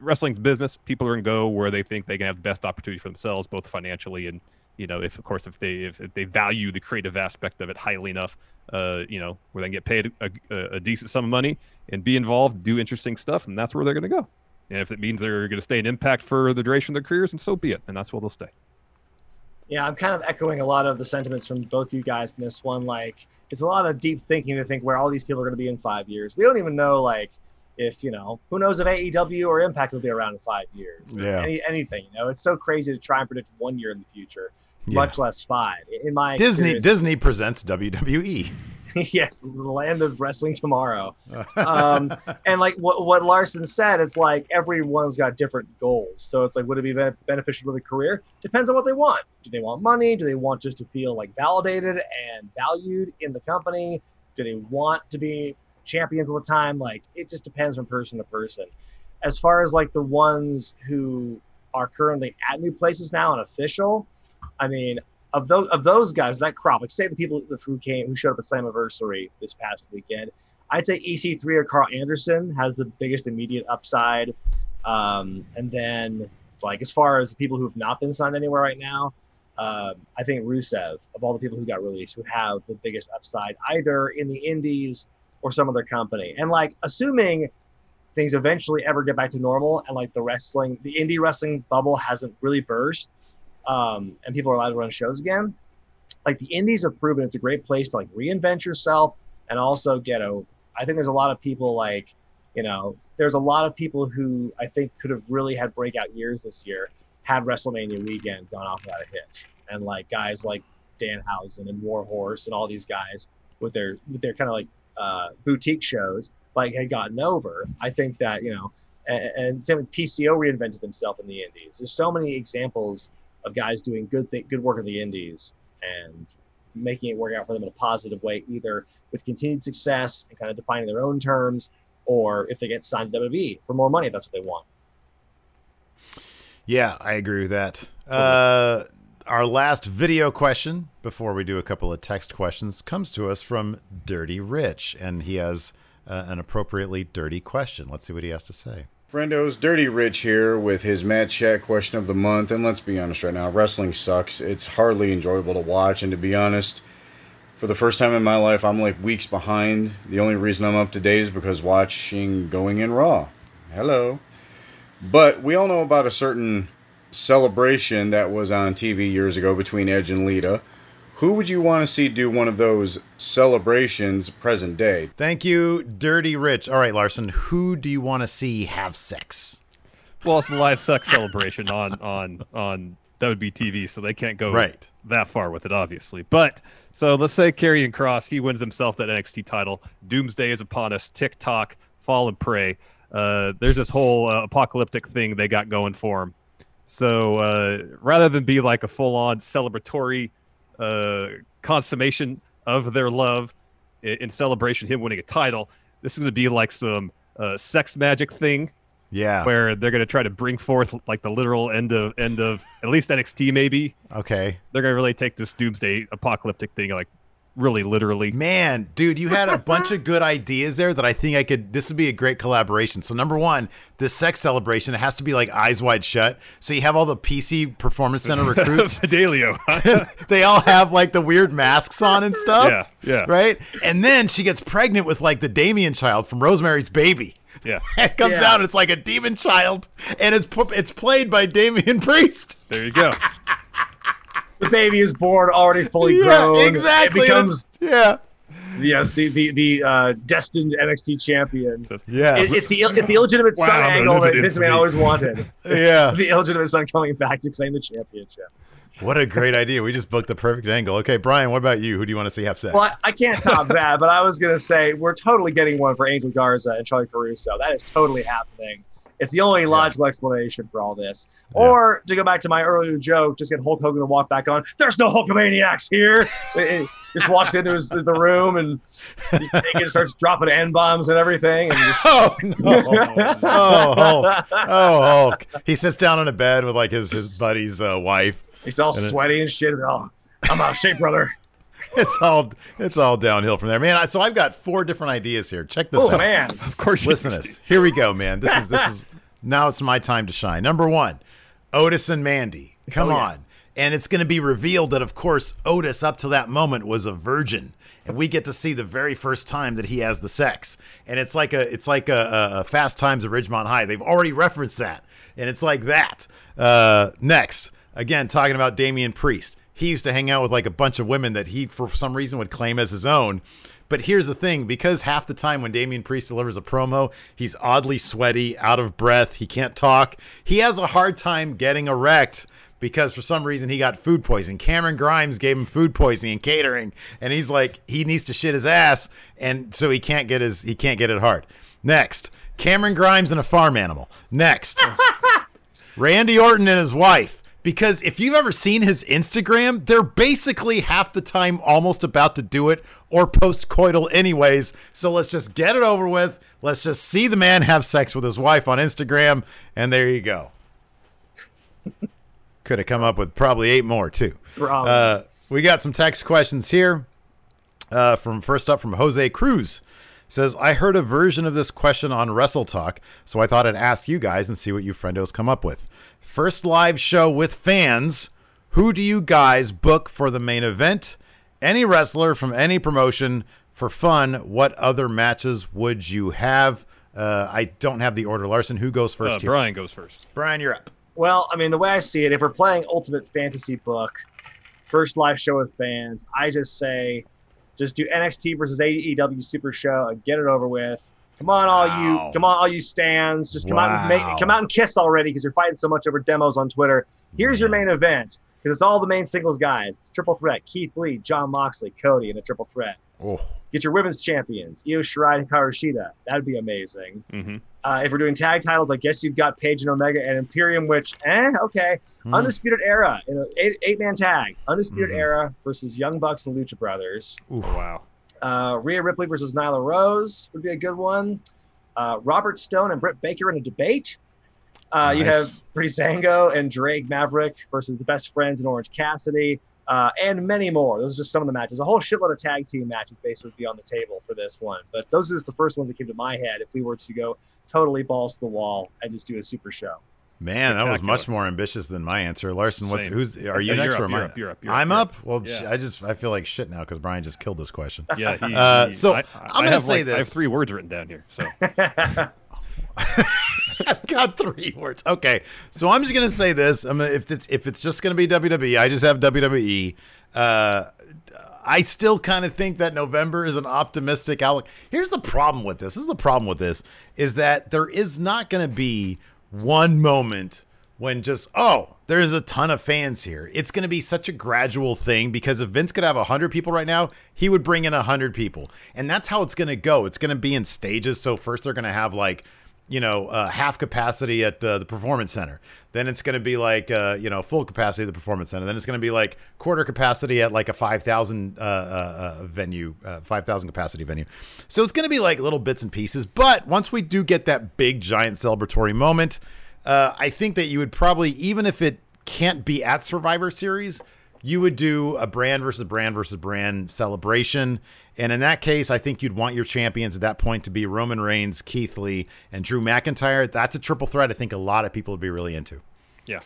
wrestling's business. People are going to go where they think they can have the best opportunity for themselves, both financially and you know, if of course if they if, if they value the creative aspect of it highly enough, uh, you know, where they can get paid a, a, a, decent sum of money and be involved, do interesting stuff, and that's where they're going to go. And if it means they're going to stay in Impact for the duration of their careers, and so be it, and that's where they'll stay. Yeah, I'm kind of echoing a lot of the sentiments from both you guys in this one. Like, it's a lot of deep thinking to think where all these people are going to be in five years. We don't even know, like, if you know, who knows if AEW or Impact will be around in five years. Yeah. Any, anything, you know, it's so crazy to try and predict one year in the future yeah. much less five. In my Disney, Disney presents WWE. yes, the land of wrestling tomorrow. um, and like what what Larson said, it's like everyone's got different goals. So it's like, would it be beneficial to the career? Depends on what they want. Do they want money? Do they want just to feel like validated and valued in the company? Do they want to be champions all the time? Like it just depends from person to person. As far as like the ones who are currently at new places now and official, I mean, of those of those guys, that crop, like say the people who came who showed up at Slammiversary this past weekend, I'd say EC3 or Karl Anderson has the biggest immediate upside. Um, and then like as far as the people who have not been signed anywhere right now, um, I think Rusev of all the people who got released would have the biggest upside either in the Indies or some other company. And like assuming things eventually ever get back to normal and like the wrestling, the indie wrestling bubble hasn't really burst, um, and people are allowed to run shows again, like the indies have proven it's a great place to like reinvent yourself and also get over. I think there's a lot of people like, you know, there's a lot of people who I think could have really had breakout years this year had WrestleMania weekend gone off without a hitch. And like guys like Danhausen and Warhorse and all these guys with their with their kind of like uh, boutique shows like had gotten over. I think that you know, and, and same with PCO reinvented himself in the Indies. There's so many examples of guys doing good th- good work in the indies and making it work out for them in a positive way, either with continued success and kind of defining their own terms, or if they get signed to WWE for more money, that's what they want. Yeah, I agree with that. Uh, our last video question before we do a couple of text questions comes to us from Dirty Rich, and he has uh, an appropriately dirty question. Let's see what he has to say. Friendos, Dirty Rich here with his Matt Chat question of the month. And let's be honest right now, wrestling sucks. It's hardly enjoyable to watch. And to be honest, for the first time in my life, I'm like weeks behind. The only reason I'm up to date is because watching Going in Raw. Hello. But we all know about a certain celebration that was on TV years ago between Edge and Lita. Who would you want to see do one of those celebrations present day? Thank you, Dirty Rich. All right, Larson, who do you want to see have sex? Well, it's a live sex celebration on on on that would be TV, so they can't go right. that far with it, obviously. But so let's say Karrion Kross, he wins himself that NXT title. Doomsday is upon us. TikTok, fall and pray. Uh, there's this whole uh, apocalyptic thing they got going for him. So uh, rather than be like a full on celebratory uh, consummation of their love in, in celebration him winning a title. This is going to be like some uh, sex magic thing. Yeah, where they're going to try to bring forth like the literal end of end of at least NXT maybe. Okay, they're going to really take this doomsday apocalyptic thing like really literally. Man, dude, you had a bunch of good ideas there that I think I could. This would be a great collaboration. So, number one, the sex celebration, it has to be like eyes wide shut. So, you have all the PC Performance Center recruits. Fidelio. they all have like the weird masks on and stuff. Yeah, yeah. Right? And then she gets pregnant with like the Damien child from Rosemary's Baby. Yeah. It comes Yeah. out, it's like a demon child, and it's pu- it's played by Damian Priest. There you go. The baby is born already fully Yeah, grown. exactly. It becomes yeah. yes, the the, the uh, destined NXT champion. Yes. It- it's the it's the illegitimate son angle that but Vince it's McMahon me. always wanted. Yeah. the illegitimate son coming back to claim the championship. What a great idea. We just booked the perfect angle. Okay, Brian, what about you? Who do you want to see have sex? Well, I, I can't top that, but I was gonna say we're totally getting one for Angel Garza and Charly Caruso. That is totally happening. It's the only logical explanation for all this. Or to go back to my earlier joke, just get Hulk Hogan to walk back on. There's no Hulkamaniacs here. It- it just walks into his, the room and starts dropping n bombs and everything. And just, oh no! Oh Hulk! Oh Hulk! He sits down on a bed with like his his buddy's uh, wife. He's all And it- sweaty and shit. Oh, I'm out of shape, brother. It's all it's all downhill from there, man. I, so I've got four different ideas here. Check this Oh out. man. Of course Listen to this. Here we go, man. This is this is now it's my time to shine. Number one, Otis and Mandy. Come Oh, yeah. on. And it's going to be revealed that, of course, Otis up to that moment was a virgin, and we get to see the very first time that he has the sex. And it's like a it's like a, a, a Fast Times at Ridgemont High. They've already referenced that, and it's like that. Uh, next, again, talking about Damian Priest. He used to hang out with like a bunch of women that he, for some reason, would claim as his own. But here's the thing because half the time when Damian Priest delivers a promo, he's oddly sweaty, out of breath, he can't talk. He has a hard time getting erect because for some reason he got food poisoning. Cameron Grimes gave him food poisoning and catering, and he's like he needs to shit his ass, and so he can't get his he can't get it hard. Next, Cameron Grimes and a farm animal. Next, Randy Orton and his wife. Because if you've ever seen his Instagram, they're basically half the time almost about to do it or post coital, anyways. So let's just get it over with. Let's just see the man have sex with his wife on Instagram, and there you go. Could have come up with probably eight more, too. Uh, we got some text questions here. Uh, from first up from Jose Cruz says, I heard a version of this question on Wrestle Talk, so I thought I'd ask you guys and see what you friendos come up with. First live show with fans. Who do you guys book for the main event? Any wrestler from any promotion for fun. What other matches would you have? Uh, I don't have the order. Larson, who goes first Uh, here? Brian goes first. Brian, you're up. Well, I mean, the way I see it, if we're playing Ultimate Fantasy Book, first live show with fans, I just say, just do NXT versus AEW Super Show and get it over with. Come on, all Wow. you, come on, all you stands, just come out and make, come out and kiss already because you're fighting so much over demos on Twitter. Here's your main event because it's all the main singles guys. It's triple threat: Keith Lee, Jon Moxley, Cody in a triple threat. Oh, Get your women's champions, Io Shirai and Hikaru That'd be amazing. Mm-hmm. Uh, if we're doing tag titles, I guess you've got Page and Omega and Imperium, which, eh, okay. Hmm. Undisputed Era in an eight, eight man tag. Undisputed Mhm. Era versus Young Bucks and Lucha Brothers. Oof. wow. Uh, Rhea Ripley versus Nyla Rose would be a good one. Uh, Robert Stone and Britt Baker in a debate. Uh, You have Nice. Breezango and Drake Maverick versus the Best Friends and Orange Cassidy, uh, and many more. Those are just some of the matches. A whole shitload of tag team matches basically would be on the table for this one. But those are just the first ones that came to my head if we were to go totally balls to the wall and just do a super show. Man, that was much more ambitious than my answer. Larson, what's Same. who's are you Yeah, next you're or up, am I? You're up, you're up, I'm up. Well, Yeah. I just I feel like shit now because Brian just killed this question. Yeah. He, Uh, he- so I, I'm I gonna say like, I have three words written down here. So I've got three words. Okay, so I'm just gonna say this. I'm gonna, if it's if it's just gonna be WWE, I just have WWE. Uh, I still kind of think that November is an optimistic outlook. Here's the problem with this. This is the problem with this is that there is not going to be one moment when just oh there's a ton of fans here. It's going to be such a gradual thing because if Vince could have 100 people right now, he would bring in 100 people. And that's how it's going to go. It's going to be in stages. So first they're going to have like you know, uh, half capacity at uh, the performance center. Then it's going to be like, uh, you know, full capacity at the performance center. Then it's going to be like quarter capacity at like a 5,000 uh, uh, uh, venue, uh, 5,000 capacity venue. So it's going to be like little bits and pieces. But once we do get that big, giant celebratory moment, I think that you would probably, even if it can't be at Survivor Series, you would do a brand versus brand versus brand celebration. And in that case, I think you'd want your champions at that point to be Roman Reigns, Keith Lee, and Drew McIntyre. That's a triple threat I think a lot of people would be really into. Yeah.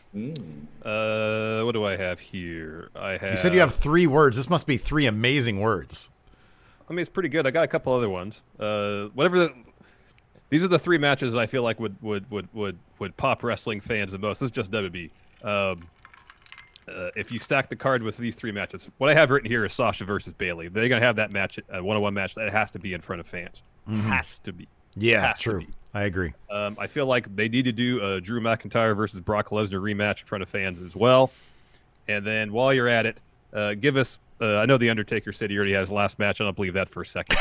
Uh, what do I have here? I have. You said you have three words. This must be three amazing words. I mean, it's pretty good. I got a couple other ones. Uh, whatever. The, these are the three matches I feel like would would would would would pop wrestling fans the most. This is just WB. Um, uh, if you stack the card with these three matches, what I have written here is Sasha versus Bayley. They're gonna have that match, a one-on-one match that has to be in front of fans. Mhm. Has to be. Yeah, Has true. be. I agree. Um, I feel like they need to do a Drew McIntyre versus Brock Lesnar rematch in front of fans as well. And then while you're at it, uh, give us. Uh, I know the Undertaker said he already has his last match. I don't believe that for a second.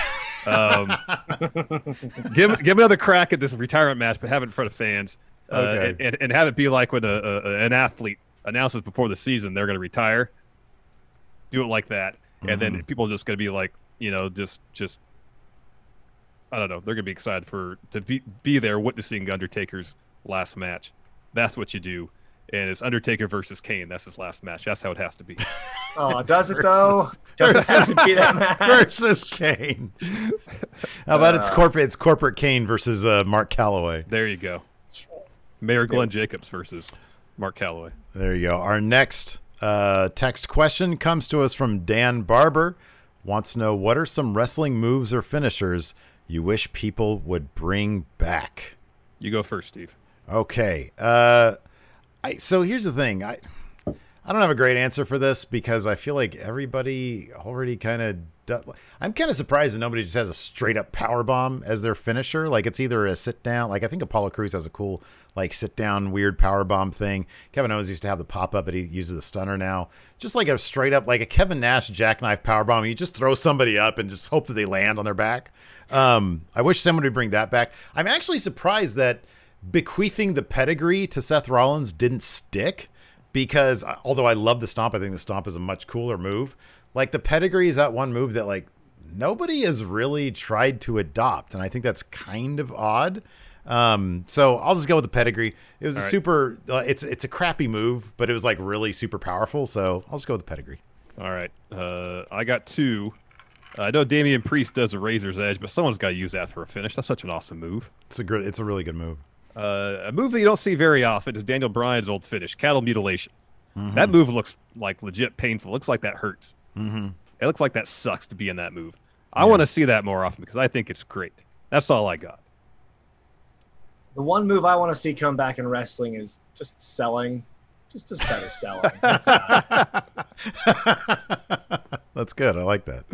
Um, give give another crack at this retirement match, but have it in front of fans, uh, Okay. and, and, and have it be like when a, a, an athlete announces before the season they're going to retire. Do it like that, and then Mhm. people are just going to be like, you know, just just I don't know. They're gonna be excited for to be be there witnessing Undertaker's last match. That's what you do, and it's Undertaker versus Kane. That's his last match. That's how it has to be. Oh, does it though? Does it have to be that match? versus Kane. How about it's Uh, corporate? It's corporate Kane versus uh, Mark Calaway. There you go. Mayor Glenn Jacobs versus Mark Calaway. There you go. Our next uh, text question comes to us from Dan Barber. Wants to know what are some wrestling moves or finishers you wish people would bring back? You go first, Steve. Okay. Uh, I so here's the thing. I I don't have a great answer for this because I feel like everybody already kind of. I'm kind of surprised that nobody just has a straight up power bomb as their finisher. Like it's either a sit down. Like I think Apollo Crews has a cool like sit down weird power bomb thing. Kevin Owens used to have the pop up, but he uses the stunner now. Just like a straight up like a Kevin Nash jackknife power bomb. You just throw somebody up and just hope that they land on their back. Um, I wish somebody would bring that back. I'm actually surprised that bequeathing the pedigree to Seth Rollins didn't stick because uh, although I love the stomp, I think the stomp is a much cooler move. Like the pedigree is that one move that like nobody has really tried to adopt, and I think that's kind of odd. Um, so I'll just go with the pedigree. It was All a right. super. Uh, it's it's a crappy move, but it was like really super powerful. So I'll just go with the pedigree. All right. Uh, I got two. I know Damian Priest does a Razor's Edge, but someone's got to use that for a finish. That's such an awesome move. It's a good. It's a really good move. Uh, a move that you don't see very often is Daniel Bryan's old finish, cattle mutilation. Mhm. That move looks like legit painful. Looks like that hurts. Mm-hmm. It looks like that sucks to be in that move. I want to see that more often because I think it's great. That's all I got. The one move I want to see come back in wrestling is just selling, just just better selling. That's That's good. I like that.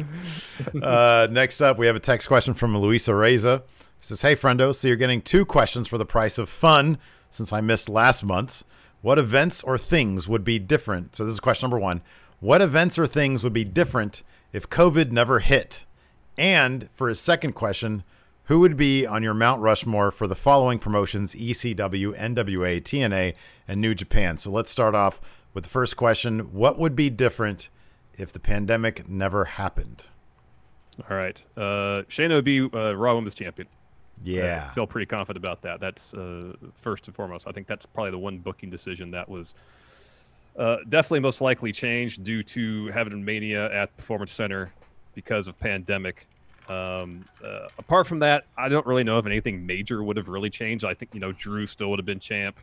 Uh, next up, we have a text question from Luisa Reza. He says, Hey, friendo, so you're getting two questions for the price of fun since I missed last month's. What events or things would be different? So, this is question number one. What events or things would be different if COVID never hit? And for his second question, who would be on your Mount Rushmore for the following promotions ECW, NWA, TNA, and New Japan? So let's start off with the first question What would be different if the pandemic never happened? All right. Uh, Shayna would be uh, Raw Women's Champion. Yeah. I feel pretty confident about that. That's uh, first and foremost. I think that's probably the one booking decision that was uh, definitely most likely changed due to having Mania at Performance Center because of pandemic. Um, uh, apart from that, I don't really know if anything major would have really changed. I think you know Drew still would have been champ.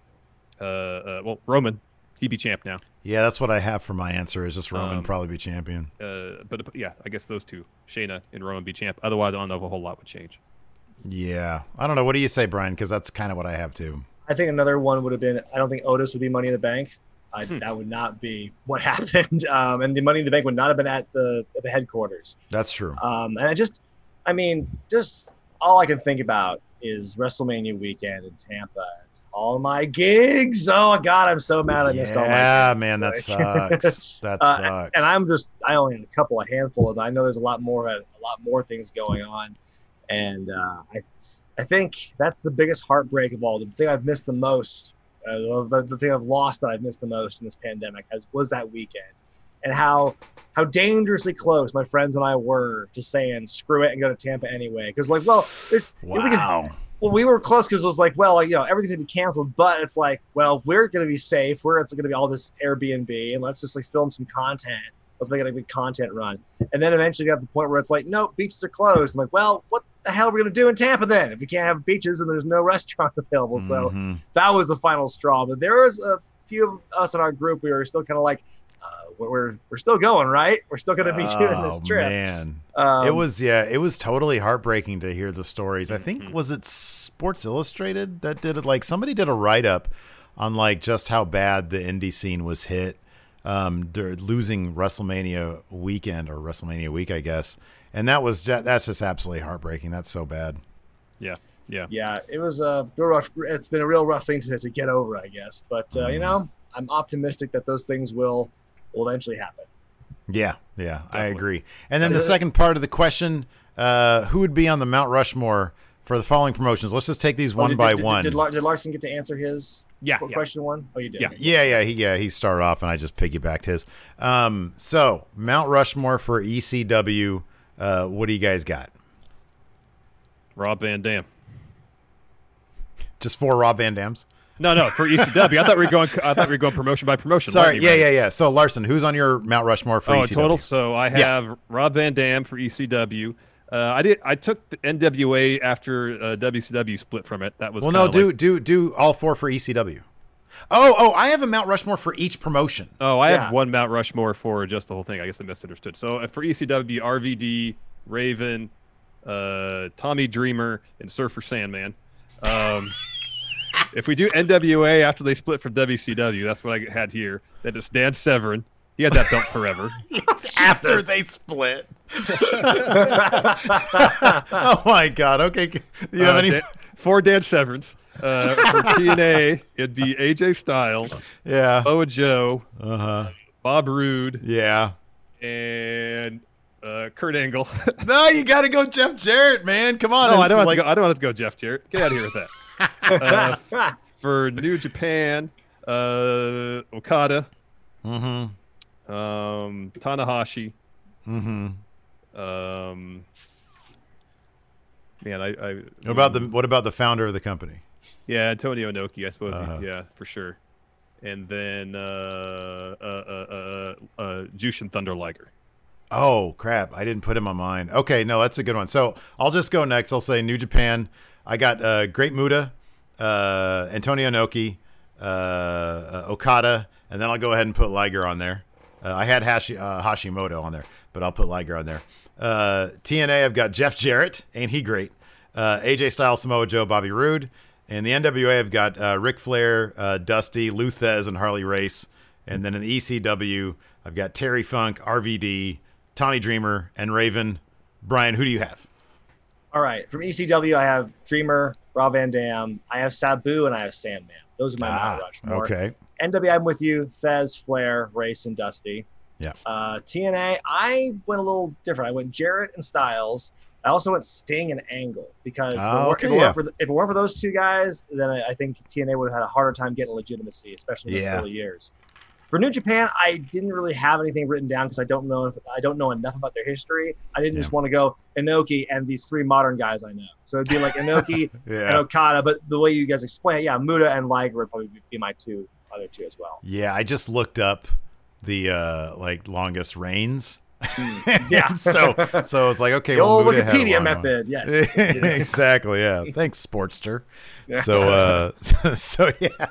Uh, uh, well, Roman, he'd be champ now. Yeah, that's what I have for my answer is just Roman Um, probably be champion. Uh, but, but yeah, I guess those two, Shayna and Roman, be champ. Otherwise, I don't know if a whole lot would change. Yeah. I don't know. What do you say, Brian? Because that's kind of what I have too. I think another one would have been. I don't think Otis would be Money in the Bank. I, That would not be what happened, um, and the Money in the Bank would not have been at the at the headquarters. That's true. Um, and I just, I mean, just all I can think about is WrestleMania weekend in Tampa. All my gigs. Oh God, I'm so mad I missed all my. Yeah, man, that Like- sucks. That Uh, sucks. And I'm just, I only had a couple, a handful of. I know there's a lot more, a lot more things going on, and uh, I, I think that's the biggest heartbreak of all. The thing I've missed the most, uh, the, the thing I've lost that I've missed the most in this pandemic has was that weekend, and how how dangerously close my friends and I were to saying screw it and go to Tampa anyway. Because like, well, it's we Wow. Well, we were close because it was like, well, like, you know, everything's gonna be canceled, but it's like, well, we're gonna be safe. We're it's gonna be all this Airbnb, and let's just like film some content. Let's make it a big content run. And then eventually got to the point where it's like, no, beaches are closed. I'm like, well, what the hell are we gonna do in Tampa then if we can't have beaches and there's no restaurants available? So Mhm. that was the final straw. But there was a few of us in our group. We were still kind of like, uh, we're- we're still going, right? We're still gonna be doing this Oh, trip. Man, Um, it was yeah, it was totally heartbreaking to hear the stories. I Mm-hmm. think was it Sports Illustrated that did it. Like somebody did a write up on like just how bad the indie scene was hit, um, losing WrestleMania weekend or WrestleMania week, I guess. And that was ju- that's just absolutely heartbreaking. That's so bad. Yeah, yeah. yeah, it was a real rough. It's been a real rough thing to, to get over, I guess. But uh, you Mm-hmm. know, I'm optimistic that those things will will eventually happen. Yeah, yeah, I agree. And then the second part of the question, uh, who would be on the Mount Rushmore for the following promotions? Let's just take these Oh, one did- by did, one. Did, Lar- did Larson get to answer his Yeah, qu- yeah. question one? Oh, you did. Yeah. Yeah, yeah, he yeah he started off, and I just piggybacked his. Um, so Mount Rushmore for ECW. Uh, what do you guys got? Rob Van Dam. Just four Rob Van Dams. No, no, for ECW. I thought we were going. I thought we were going promotion by promotion. Sorry, yeah, you, yeah, yeah. So Larson, who's on your Mount Rushmore for oh, ECW? total. So I Yeah. have Rob Van Dam for ECW. Uh, I did. I took the NWA after uh, WCW split from it. That was Well, no, do like- do do all four for ECW. Oh, oh, I have a Mount Rushmore for each promotion. Oh, I Yeah. have one Mount Rushmore for just the whole thing. I guess I misunderstood. So uh, for ECW, RVD, Raven, uh, Tommy Dreamer, and Surfer Sandman. Um, if we do NWA after they split from WCW, that's what I had here. That is Dan Severn. He had that belt forever. After they split. oh my God. Okay, do you have Uh, any? Dan- four Dan Severns. Uh, for TNA, it'd be AJ Styles, Yeah. Samoa Joe, Uh huh. Bob Roode, Yeah. and uh, Kurt Angle. No, you got to go Jeff Jarrett, man. Come on. no, I don't have like- to go. I don't have to go Jeff Jarrett. Get out of here with that. uh, for New Japan, uh, Okada, Mm-hmm. um, Tanahashi, Mm-hmm. um, man, I, I What about the what about the founder of the company? Yeah Antonio Inoki, I suppose. Uh-huh. yeah, for sure. And then uh, uh, uh, uh, uh, Jushin Thunder Liger. Oh crap! I didn't put him on mine. Okay, no, that's a good one. So I'll just go next. I'll say New Japan. I got uh, Great Muta, uh, Antonio Inoki, uh, uh, Okada, and then I'll go ahead and put Liger on there. Uh, I had Hashi, uh, Hashimoto on there, but I'll put Liger on there. Uh, TNA, I've got Jeff Jarrett. Ain't he great? Uh, AJ Styles, Samoa Joe, Bobby Roode. And the NWA, I've got uh, Ric Flair, uh, Dusty, Lou Thesz, and Harley Race. And then in the ECW, I've got Terry Funk, RVD, Tommy Dreamer, and Raven. Brian, who do you have? All right. From ECW, I have Dreamer, Rob Van Dam. I have Sabu, and I have Sandman. Those are my Ah, Mount Rushmore. okay. NWA, I'm with you. Thesz, Flair, Race, and Dusty. Yeah. Uh, TNA, I went a little different. I went Jarrett and Styles. I also went Sting and Angle because if, it Oh, weren't- okay, if, it yeah. for if it weren't for those two guys, then I, I think TNA would have had a harder time getting legitimacy, especially in those Yeah. early years. For New Japan, I didn't really have anything written down because I don't know if, I don't know enough about their history. I didn't just want to go Inoki and these three modern guys I know. So it'd be like Inoki Yeah. and Okada, but the way you guys explain it, yeah, Muta and Liger would probably be my two other two as well. Yeah, I just looked up the uh like longest reigns. Yeah. so so it's like okay, The well, old Muta had a Wikipedia method, one. yes. exactly. Yeah. Thanks, Sportster. So uh, so yeah.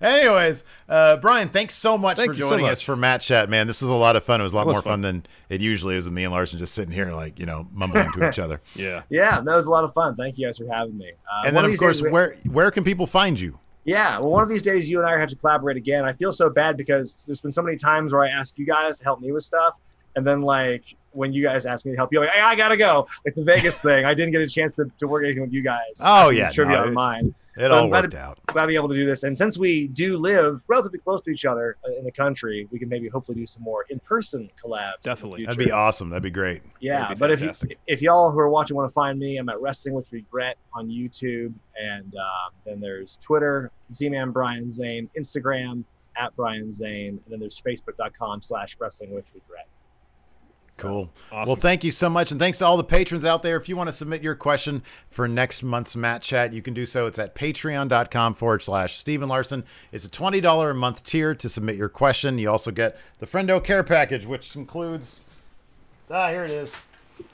Anyways, uh, Brian, thanks so much Thank for you so joining much. us for Matt Chat, man. This was a lot of fun. It was a lot was more fun. fun. than it usually is with me and Larson just sitting here, like you know, mumbling to each other. Yeah. Yeah, that was a lot of fun. Thank you guys for having me. Uh, and then, of these course, we- where where can people find you? Yeah, well, one of these days you and I have to collaborate again. I feel so bad because there's been so many times where I ask you guys to help me with stuff, and then like when you guys ask me to help you, like hey, I gotta go. Like the Vegas thing, I didn't get a chance to, to work anything with you guys. Oh, After the yeah, trivia no, on it- mine. it But all I'm glad worked to, out. Glad to be able to do this, and since we do live relatively close to each other uh, in the country, we can maybe hopefully do some more in-person collabs. in Definitely. That'd be awesome. That'd be great. Yeah, be but if you, if y'all who are watching want to find me, I'm at Wrestling with Regret on YouTube, and um, then there's Twitter, Z-Man Brian Zane, Instagram at Brian Zane, and then there's Facebook.com/slash Wrestling with Regret. Cool. Well, thank you so much. And thanks to all the patrons out there. If you want to submit your question for next month's Matt Chat, you can do so. It's at patreon.com forward slash Stephen Larson. It's a $20 a month tier to submit your question. You also get the Friendo Care Package, which includes. Ah, here it is.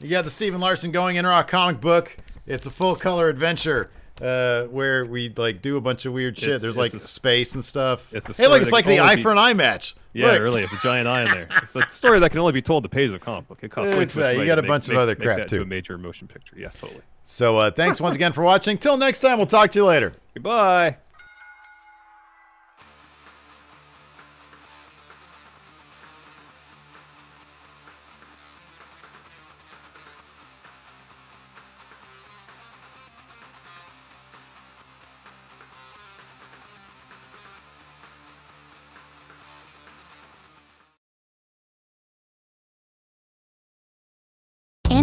You got the Stephen Larson Going in Rock comic book. It's a full color adventure uh, where we like do a bunch of weird shit. It's- There's it's like a- space and stuff. It's a hey, look, it's like the eye be- for an eye match. Yeah, Look. really. It's a giant eye in there. It's a story that can only be told the pages of comic book. It costs way too much you got a make- bunch of other make crap, that to too. a major motion picture. Yes, totally. So uh, thanks once again for watching. Till next time, we'll talk to you later. Goodbye.